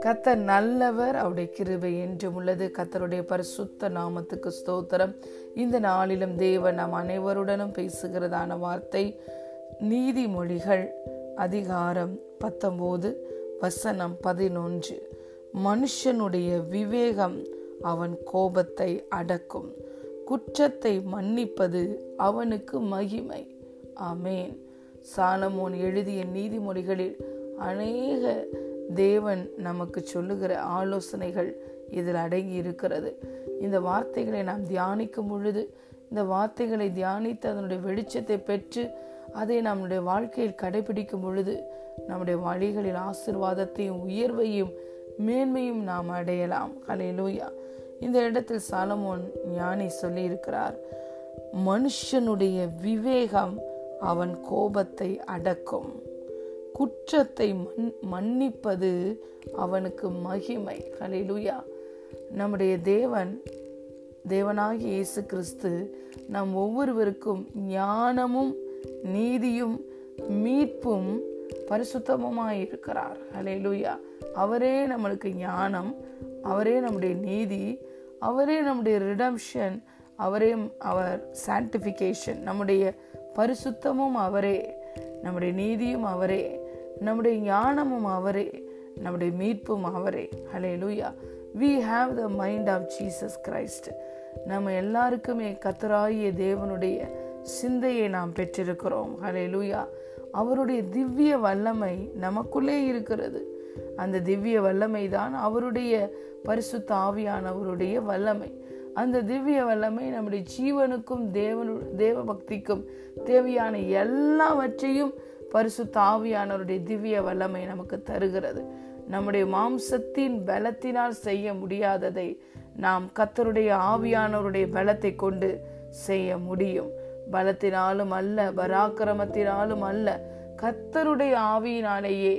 கத்தர் நல்லவர் அவருடைய கிருபை என்றும் உள்ளது. கத்தருடைய பரிசுத்த நாமத்துக்கு ஸ்தோத்திரம். இந்த நாளிலும் தேவன் நாம் அனைவருடனும் பேசுகிறதான வார்த்தை நீதிமொழிகள் அதிகாரம் பத்தொம்போது வசனம் பதினொன்று. மனுஷனுடைய விவேகம் அவன் கோபத்தை அடக்கும். குற்றத்தை மன்னிப்பது அவனுக்கு மகிமை. ஆமேன். சாலமோன் எழுதிய நீதிமொழிகளில் அநேக தேவன் நமக்கு சொல்லுகிற ஆலோசனைகள் இதில் அடங்கி இருக்கிறது இந்த வார்த்தைகளை நாம் தியானிக்கும் பொழுது இந்த வார்த்தைகளை தியானித்து அதனுடைய வெளிச்சத்தை பெற்று அதை நம்முடைய வாழ்க்கையில் கடைபிடிக்கும் பொழுது நம்முடைய வழிகளில் ஆசிர்வாதத்தையும் உயர்வையும் மேன்மையும் நாம் அடையலாம். அலையலூயா இந்த இடத்தில் சாலமோன் ஞானி சொல்லியிருக்கிறார் மனுஷனுடைய விவேகம் அவன் கோபத்தை அடக்கும். குற்றத்தை மன் மன்னிப்பது அவனுக்கு மகிமை. ஹலேலூயா நம்முடைய தேவன் தேவனாகிய இயேசு கிறிஸ்து நம் ஒவ்வொருவருக்கும் ஞானமும் நீதியும் மீட்பும் பரிசுத்தமுமாய் இருக்கிறார். ஹலேலுயா அவரே நம்மளுக்கு ஞானம் அவரே நம்முடைய நீதி அவரே நம்முடைய ரிடம்ஷன் அவரே அவர் சான்டிஃபிகேஷன் நம்முடைய பரிசுத்தமும் அவரே. நம்முடைய நீதியும் அவரே. நம்முடைய ஞானமும் அவரே. நம்முடைய மீட்பும் அவரே. Hallelujah we have the mind of Jesus Christ நம்ம எல்லாருக்குமே கத்தராகிய தேவனுடைய சிந்தையை நாம் பெற்றிருக்கிறோம். ஹலே லூயா அவருடைய திவ்ய வல்லமை நமக்குள்ளே இருக்கிறது. அந்த திவ்ய வல்லமை தான் அவருடைய பரிசுத்த ஆவியானவருடைய வல்லமை. அந்த திவ்ய வல்லமை நம்முடைய ஜீவனுக்கும் தேவனு தேவ பக்திக்கும் தேவையான எல்லாவற்றையும் பரிசு தாவியானவருடைய திவ்ய வல்லமை நமக்கு தருகிறது. நம்முடைய மாம்சத்தின் பலத்தினால் செய்ய முடியாததை நாம் கத்தருடைய ஆவியானவருடைய பலத்தை கொண்டு செய்ய முடியும். பலத்தினாலும் அல்ல பராக்கிரமத்தினாலும் அல்ல கத்தருடைய ஆவியினாலேயே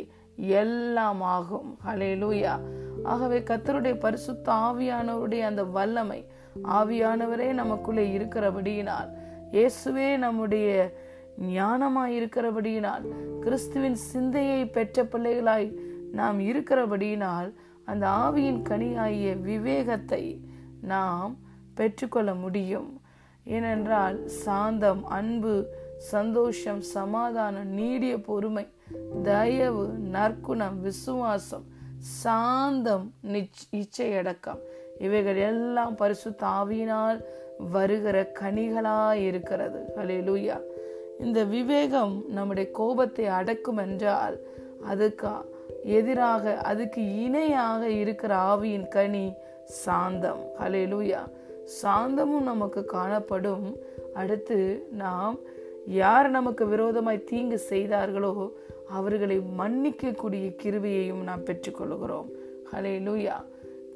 எல்லாம் ஆகும். ஹலேலூயா ஆகவே கத்தருடைய பரிசுத்த ஆவியானவருடைய அந்த வல்லமை ஆவியானவரே நமக்குள்ளே இருக்கிறபடியினால் இயேசுவே நம்முடைய ஞானமாய் இருக்கிறபடியினால் கிறிஸ்துவின் சிந்தையை பெற்ற பிள்ளைகளாய் நாம் இருக்கிறபடியினால் அந்த ஆவியின் கனியாகிய விவேகத்தை நாம் பெற்றுக்கொள்ள முடியும். ஏனென்றால் சாந்தம் அன்பு சந்தோஷம் சமாதானம் நீடிய பொறுமை தயவு நற்குணம் விசுவாசம் சாந்தம் இச்சையடக்கம். இவைகள் எல்லாம் பரிசு தாவினால் வருகிற கனிகளாய் இருக்கிறது. அலையலூயா இந்த விவேகம் நம்முடைய கோபத்தை அடக்கும் என்றால் அதுக்கு எதிராக அதுக்கு இணையாக இருக்கிற ஆவியின் கனி சாந்தம். ஹலே லூயா சாந்தமும் நமக்கு காணப்படும். அடுத்து நாம் யார் நமக்கு விரோதமாய் தீங்கு செய்தார்களோ அவர்களை மன்னிக்கக்கூடிய கிருவியையும் நாம் பெற்றுக்கொள்கிறோம். ஹலே லூயா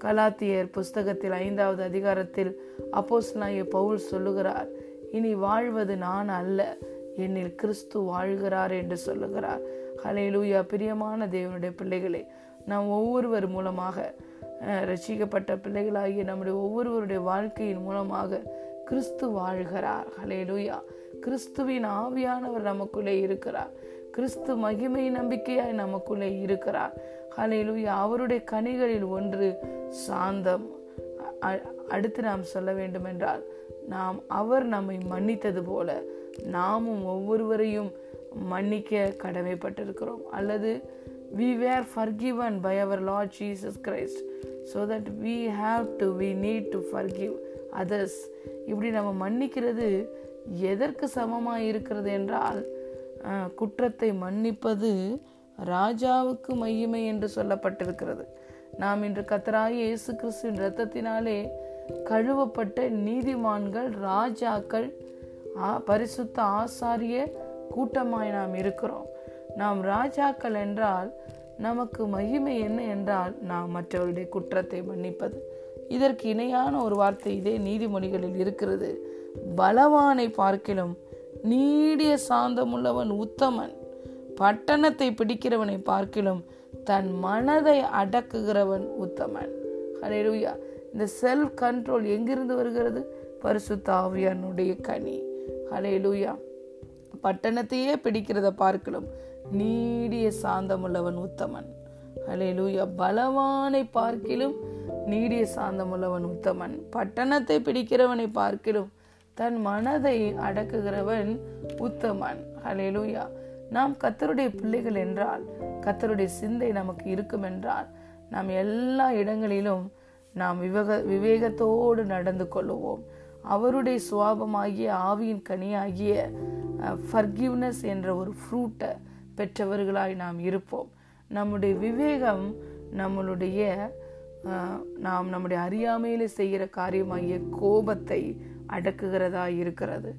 கலாத்தியர் புஸ்தகத்தில் ஐந்தாவது அதிகாரத்தில் அப்போஸ் நாய பவுல் சொல்லுகிறார் இனி வாழ்வது நான் அல்ல என்னில் கிறிஸ்து வாழ்கிறார் என்று சொல்லுகிறார். ஹலேலூயா பிரியமான தேவனுடைய பிள்ளைகளே நாம் ஒவ்வொருவர் மூலமாக ரசிக்கப்பட்ட பிள்ளைகளாகிய நம்முடைய ஒவ்வொருவருடைய வாழ்க்கையின் மூலமாக கிறிஸ்து வாழ்கிறார். ஹலேலூயா கிறிஸ்துவின் ஆவியானவர் நமக்குள்ளே இருக்கிறார். கிறிஸ்து மகிமை நம்பிக்கையாய் நமக்குள்ளே இருக்கிறார். ஹலையிலுயா அவருடைய கனிகளில் ஒன்று சாந்தம். அடுத்து நாம் சொல்ல வேண்டுமென்றால் நாம் அவர் நம்மை மன்னித்தது போல நாமும் ஒவ்வொருவரையும் மன்னிக்க கடமைப்பட்டிருக்கிறோம். அல்லது we were forgiven by our Lord Jesus Christ so that we have to we need to forgive others இப்படி நம்ம மன்னிக்கிறது எதற்கு சமமாக இருக்கிறது என்றால் குற்றத்தை மன்னிப்பது ராஜாவுக்கு மையமை என்று சொல்லப்பட்டிருக்கிறது. நாம் இன்று கத்தராய் இயேசு கிறிஸ்துவின் ரத்தத்தினாலே கழுவப்பட்ட நீதிமான்கள் ராஜாக்கள் பரிசுத்த ஆசாரிய கூட்டமாய் நாம் இருக்கிறோம். நாம் ராஜாக்கள் என்றால் நமக்கு மகிமை என்ன என்றால் நாம் மற்றவருடைய குற்றத்தை மன்னிப்பது. இதற்கு இணையான ஒரு வார்த்தை இதே நீதிமொழிகளில் இருக்கிறது. பலவானை பார்க்கிலும் நீடிய சாந்தமுள்ளவன் உத்தமன். பட்டணத்தை பிடிக்கிறவனை பார்க்கிலும் தன் மனதை அடக்குகிறவன் உத்தமன். ஹலேலூயா இந்த செல்ஃப் கண்ட்ரோல் எங்கிருந்து வருகிறது? பரிசுத்தாவியனுடைய கனி. ஹலேலூயா பட்டணத்தையே பிடிக்கிறத பார்க்கலும் நீடிய சாந்தமுள்ளவன் உத்தமன். ஹalleluya பலவானை பார்க்கிலும் நீடிய சாந்தமுள்ளவன் உத்தமன். பட்டணத்தை பிடிக்கிறவனை பார்க்கிலும் தன் மனதை அடக்குகிறவன் உத்தமன். ஹalleluya நாம் கத்தருடைய பிள்ளைகள் என்றால் கத்தருடைய சிந்தை நமக்கு இருக்கும் என்றால் நாம் எல்லா இடங்களிலும் நாம் விவேக விவேகத்தோடு நடந்து கொள்ளுவோம். அவருடைய சுவாபமாகிய ஆவியின் கனியாகிய ஃபர்கிவ்னஸ் என்ற ஒரு ஃப்ரூட்டை பெற்றவர்களாய் நாம் இருப்போம். நம்முடைய விவேகம் நம்மளுடைய நாம் நம்முடைய அறியாமையில செய்கிற காரியமாகிய கோபத்தை அடக்குகிறதா இருக்கிறது.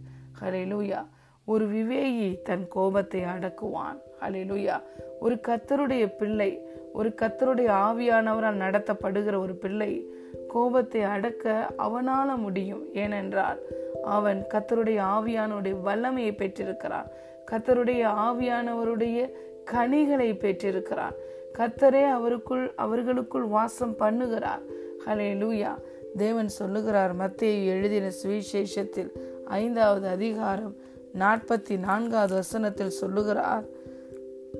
ஹalleluya ஒரு விவேகி தன் கோபத்தை அடக்குவான். ஹalleluya. ஒரு கத்தருடைய பிள்ளை ஒரு கத்தருடைய ஆவியானவரால் நடத்தப்படுகிற ஒரு பிள்ளை கோபத்தை அடக்க அவனால முடியும். ஏனென்றால் அவன் கத்தருடைய ஆவியானவருடைய வல்லமையை பெற்றிருக்கிறான். கத்தருடைய ஆவியானவருடைய கனிகளை பெற்றிருக்கிறான். கத்தரே அவருக்குள் அவர்களுக்குள் வாசம் பண்ணுகிறார். ஹலே லூயா தேவன் சொல்லுகிறார் மத்திய எழுதின சுவிசேஷத்தில் ஐந்தாவது அதிகாரம் நாற்பத்தி நான்காவது வசனத்தில் சொல்லுகிறார்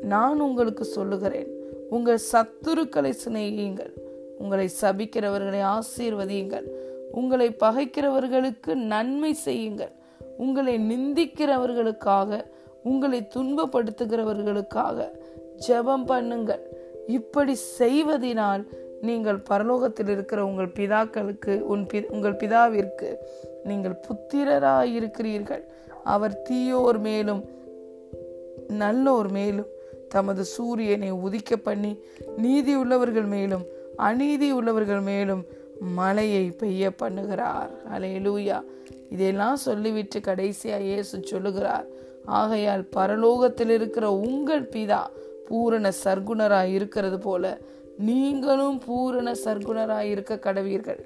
நான் உங்களுக்கு சொல்லுகிறேன் உங்கள் சத்துருக்களை சிநேகியுங்கள் உங்களை சபிக்கிறவர்களை ஆசீர்வதியுங்கள் உங்களை பகைக்கிறவர்களுக்கு நன்மை செய்யுங்கள் உங்களை நிந்திக்கிறவர்களுக்காக உங்களை துன்பப்படுத்துகிறவர்களுக்காக ஜெபம் பண்ணுங்கள். இப்படி செய்வதினால் நீங்கள் பரலோகத்தில் இருக்கிற உங்கள் பிதாக்களுக்கு உன் பி உங்கள் பிதாவிற்கு நீங்கள் புத்திரராய் இருக்கிறீர்கள் அவர் தீயோர் மேலும் நல்லோர் மேலும் தமது சூரியனை உதிக்க பண்ணி நீதி உள்ளவர்கள் மேலும் அநீதி உள்ளவர்கள் மேலும் மழையை பெய்ய பண்ணுகிறார். அலையலூயா இதெல்லாம் சொல்லிவிட்டு கடைசியா இயேசு சொல்லுகிறார் ஆகையால் பரலோகத்தில் இருக்கிற உங்கள் பிதா பூரண சர்க்குணராய் இருக்கிறது போல நீங்களும் பூரண சர்க்குணராய் இருக்க கடவீர்கள்.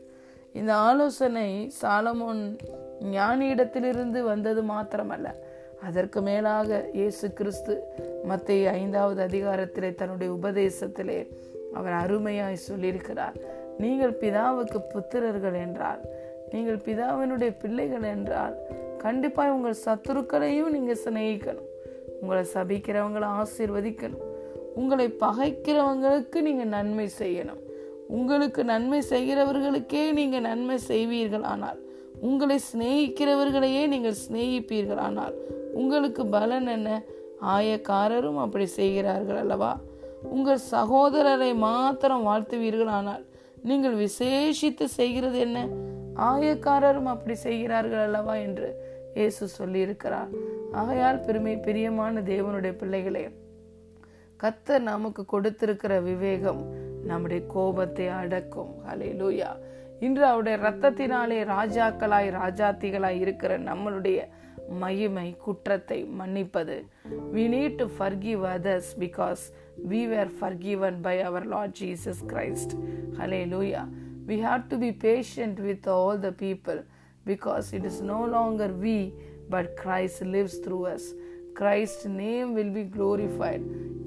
இந்த ஆலோசனை சாலமோன் ஞானியிடத்திலிருந்து வந்தது மாத்திரமல்ல. அதற்கு மேலாக இயேசு கிறிஸ்து மத்திய ஐந்தாவது அதிகாரத்திலே தன்னுடைய உபதேசத்திலே அவர் அருமையாய் சொல்லியிருக்கிறார். நீங்கள் பிதாவுக்கு புத்திரர்கள் என்றால் நீங்கள் பிதாவினுடைய பிள்ளைகள் என்றால் கண்டிப்பாக உங்கள் சத்துருக்களையும் நீங்கள் சிநேகிக்கணும். உங்களை சபிக்கிறவங்களை ஆசீர்வதிக்கணும். உங்களை பகைக்கிறவங்களுக்கு நீங்கள் நன்மை செய்யணும். உங்களுக்கு நன்மை செய்கிறவர்களுக்கே நீங்கள் நன்மை செய்வீர்கள் ஆனால் உங்களை சிநேகிக்கிறவர்களையே நீங்கள் சிநேகிப்பீர்கள் ஆனால் உங்களுக்கு பலன் என்ன? ஆயக்காரரும் அப்படி செய்கிறார்கள் அல்லவா? உங்கள் சகோதரரை மாத்திரம் வாழ்த்துவீர்கள் ஆனால் நீங்கள் விசேஷித்து செய்கிறது என்ன? ஆயக்காரரும் அப்படி செய்கிறார்கள் அல்லவா என்று இயேசு சொல்லியிருக்கிறார். ஆகையால் பெருமை பிரியமான தேவனுடைய பிள்ளைகளே கத்தர் நமக்கு கொடுத்திருக்கிற விவேகம் நம்முடைய கோபத்தை அடக்கும் ஹலே லூயா இன்று அவருடைய ரத்தத்தினாலே ராஜாக்களாய் ராஜாத்திகளாய் இருக்கிற நம்மளுடைய மகிமை குற்றத்தை மன்னிப்பது we need to forgive others because we were forgiven by our Lord Jesus Christ hallelujah we have to be patient with all the people because it is no longer we but Christ lives through us Christ name will be glorified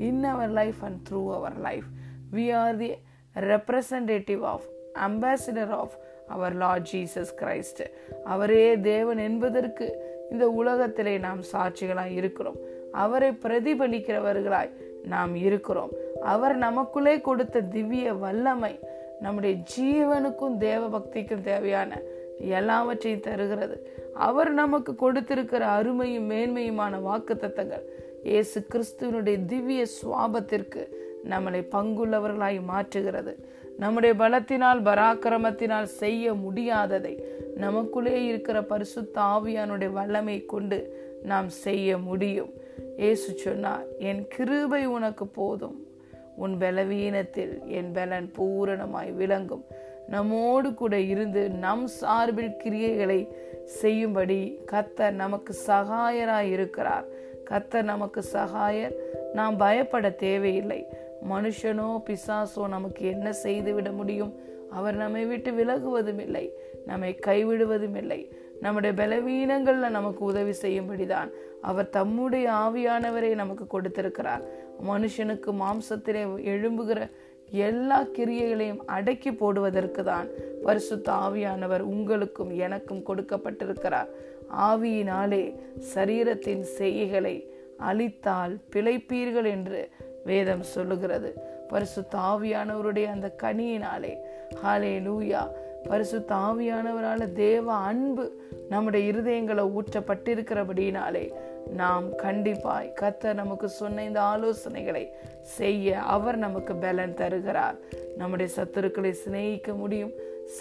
in our life and through our life we are the representative of ambassador of our Lord Jesus Christ அவரே தேவன் என்பதற்கு இந்த உலகத்திலே நாம் சாட்சிகளாய் இருக்கிறோம். அவரை பிரதிபலிக்கிறவர்களாய் நாம் இருக்கிறோம். அவர் நமக்குள்ளே கொடுத்த திவ்ய வல்லமை நம்முடைய ஜீவனுக்கும் தேவ பக்திக்கும் தேவையான எல்லாவற்றையும் தருகிறது. அவர் நமக்கு கொடுத்திருக்கிற அருமையும் மேன்மையுமான வாக்கு தத்தங்கள் இயேசு கிறிஸ்துவனுடைய திவ்ய சுவாபத்திற்கு நம்மளை பங்குள்ளவர்களாய் மாற்றுகிறது. நம்முடைய பலத்தினால் பராக்கிரமத்தினால் செய்ய முடியாததை நமக்குள்ளே இருக்கிற பரிசுத்த ஆவியானுடைய வல்லமை கொண்டு நாம் செய்ய முடியும். ஏசு சொன்னார் என் கிருபை உனக்கு போதும். உன் பலவீனத்தில் என் பலன் பூரணமாய் விளங்கும். நம்மோடு கூட இருந்து நம் சார்பில் கிரியைகளை செய்யும்படி கத்தர் நமக்கு சகாயராய் இருக்கிறார் கத்தர் நமக்கு சகாயர். நாம் பயப்பட தேவையில்லை. மனுஷனோ பிசாசோ நமக்கு என்ன செய்து விட முடியும்? அவர் நம்மை விட்டு விலகுவதும் இல்லை நம்மை கைவிடுவதும் இல்லை நம்முடைய பலவீனங்களில் நமக்கு உதவி செய்யும்படிதான் அவர் தம்முடைய ஆவியானவரை நமக்கு கொடுத்திருக்கிறார். மனுஷனுக்கு மாம்சத்திலே எழும்புகிற எல்லா கிரியைகளையும் அடக்கி போடுவதற்கு தான் பரிசுத்த ஆவியானவர் உங்களுக்கும் எனக்கும் கொடுக்கப்பட்டிருக்கிறார். ஆவியினாலே சரீரத்தின் செய்கைகளை அழித்தால் பிழைப்பீர்கள் என்று வேதம் சொல்லுகிறது. பரிசு தாவியானவருடைய அந்த கனியினாலே. ஹாலே லூயா பரிசு தாவியானவரால் தேவ அன்பு நம்முடைய இருதயங்களை ஊற்றப்பட்டிருக்கிறபடினாலே நாம் கண்டிப்பாய் கத்தர் நமக்கு சொன்ன இந்த ஆலோசனைகளை செய்ய அவர் நமக்கு பலன் தருகிறார். நம்முடைய சத்துருக்களை சிநேகிக்க முடியும்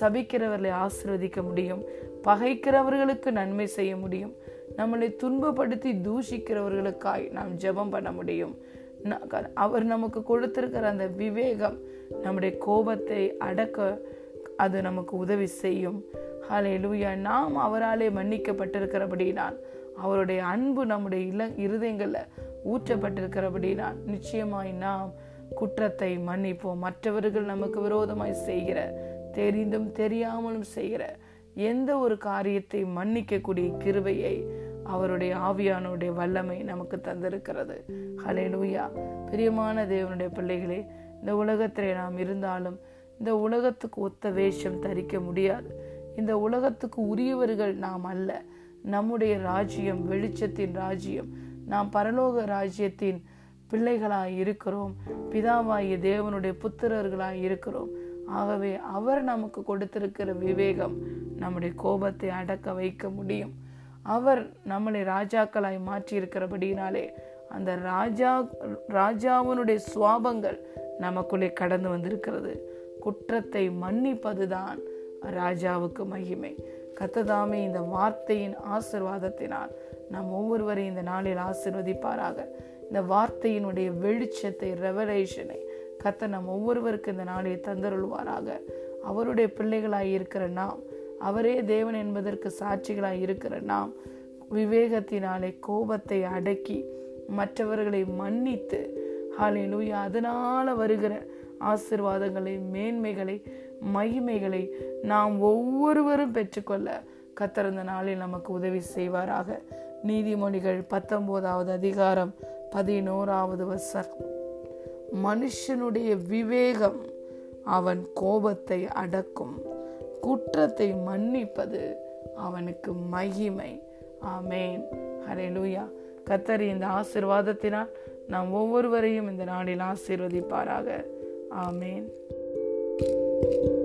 சபிக்கிறவர்களை ஆசிர்வதிக்க முடியும் பகைக்கிறவர்களுக்கு நன்மை செய்ய முடியும் நம்மளை துன்பப்படுத்தி தூஷிக்கிறவர்களுக்காய் நாம் ஜெபம் பண்ண முடியும். அவர் நமக்கு கொடுத்திருக்கிற அந்த விவேகம் நம்முடைய கோபத்தை அடக்க அது நமக்கு உதவி செய்யும். ஹலே லூயா நாம் அவராலே மன்னிக்கப்பட்டிருக்கிறபடினால் அவருடைய அன்பு நம்முடைய இள இருதயங்களில் ஊற்றப்பட்டிருக்கிறபடினால் நிச்சயமாய் நாம் குற்றத்தை மன்னிப்போம். மற்றவர்கள் நமக்கு விரோதமாய் செய்கிற தெரிந்தும் தெரியாமலும் செய்கிற எந்த ஒரு காரியத்தை மன்னிக்கக்கூடிய கிருவையை அவருடைய ஆவியானுடைய வல்லமை நமக்கு தந்திருக்கிறது. ஹலே லூயா பிரியமான தேவனுடைய பிள்ளைகளே இந்த உலகத்திலே நாம் இருந்தாலும் இந்த உலகத்துக்கு ஒத்த வேஷம் தரிக்க முடியாது. இந்த உலகத்துக்கு உரியவர்கள் நாம் அல்ல. நம்முடைய ராஜ்யம் வெளிச்சத்தின் ராஜ்யம். நாம் பரலோக ராஜ்யத்தின் பிள்ளைகளாய் இருக்கிறோம். பிதாவாகிய தேவனுடைய புத்திரர்களாய் இருக்கிறோம். ஆகவே அவர் நமக்கு கொடுத்திருக்கிற விவேகம் நம்முடைய கோபத்தை அடக்க வைக்க முடியும். அவர் நம்மளை ராஜாக்களாய் மாற்றி இருக்கிறபடியினாலே அந்த ராஜா ராஜாவினுடைய சுவாபங்கள் நமக்குள்ளே கடந்து வந்திருக்கிறது. குற்றத்தை மன்னிப்பதுதான் ராஜாவுக்கு மகிமை. கத்ததாமே இந்த வார்த்தையின் ஆசிர்வாதத்தினால் நாம் ஒவ்வொருவரையும் இந்த நாளில் ஆசிர்வதிப்பாராக. இந்த வார்த்தையினுடைய வெளிச்சத்தை ரெவலேஷனை கத்த நம் ஒவ்வொருவருக்கு இந்த நாளை தந்தருள்வாராக. அவருடைய பிள்ளைகளாய் இருக்கிற நாம் அவரே தேவன் என்பதற்கு சாட்சிகளாய் இருக்கிற நாம் விவேகத்தினாலே கோபத்தை அடக்கி மற்றவர்களை மன்னித்து ஹாலிலூயா அதனால் வருகிற ஆசிர்வாதங்களை மேன்மைகளை மகிமைகளை நாம் ஒவ்வொருவரும் பெற்றுக்கொள்ள கத்திருந்த நாளில் நமக்கு உதவி செய்வாராக. நீதிமொழிகள் பத்தொன்பதாவது அதிகாரம் பதினோராவது வசனம். மனுஷனுடைய விவேகம் அவன் கோபத்தை அடக்கும். குற்றத்தை மன்னிப்பது அவனுக்கு மகிமை. ஆமேன். ஹரே லூயா கத்தரி இந்த ஆசிர்வாதத்தினால் நாம் ஒவ்வொருவரையும் இந்த நாளில் ஆசீர்வதிப்பாராக. ஆமேன். thank you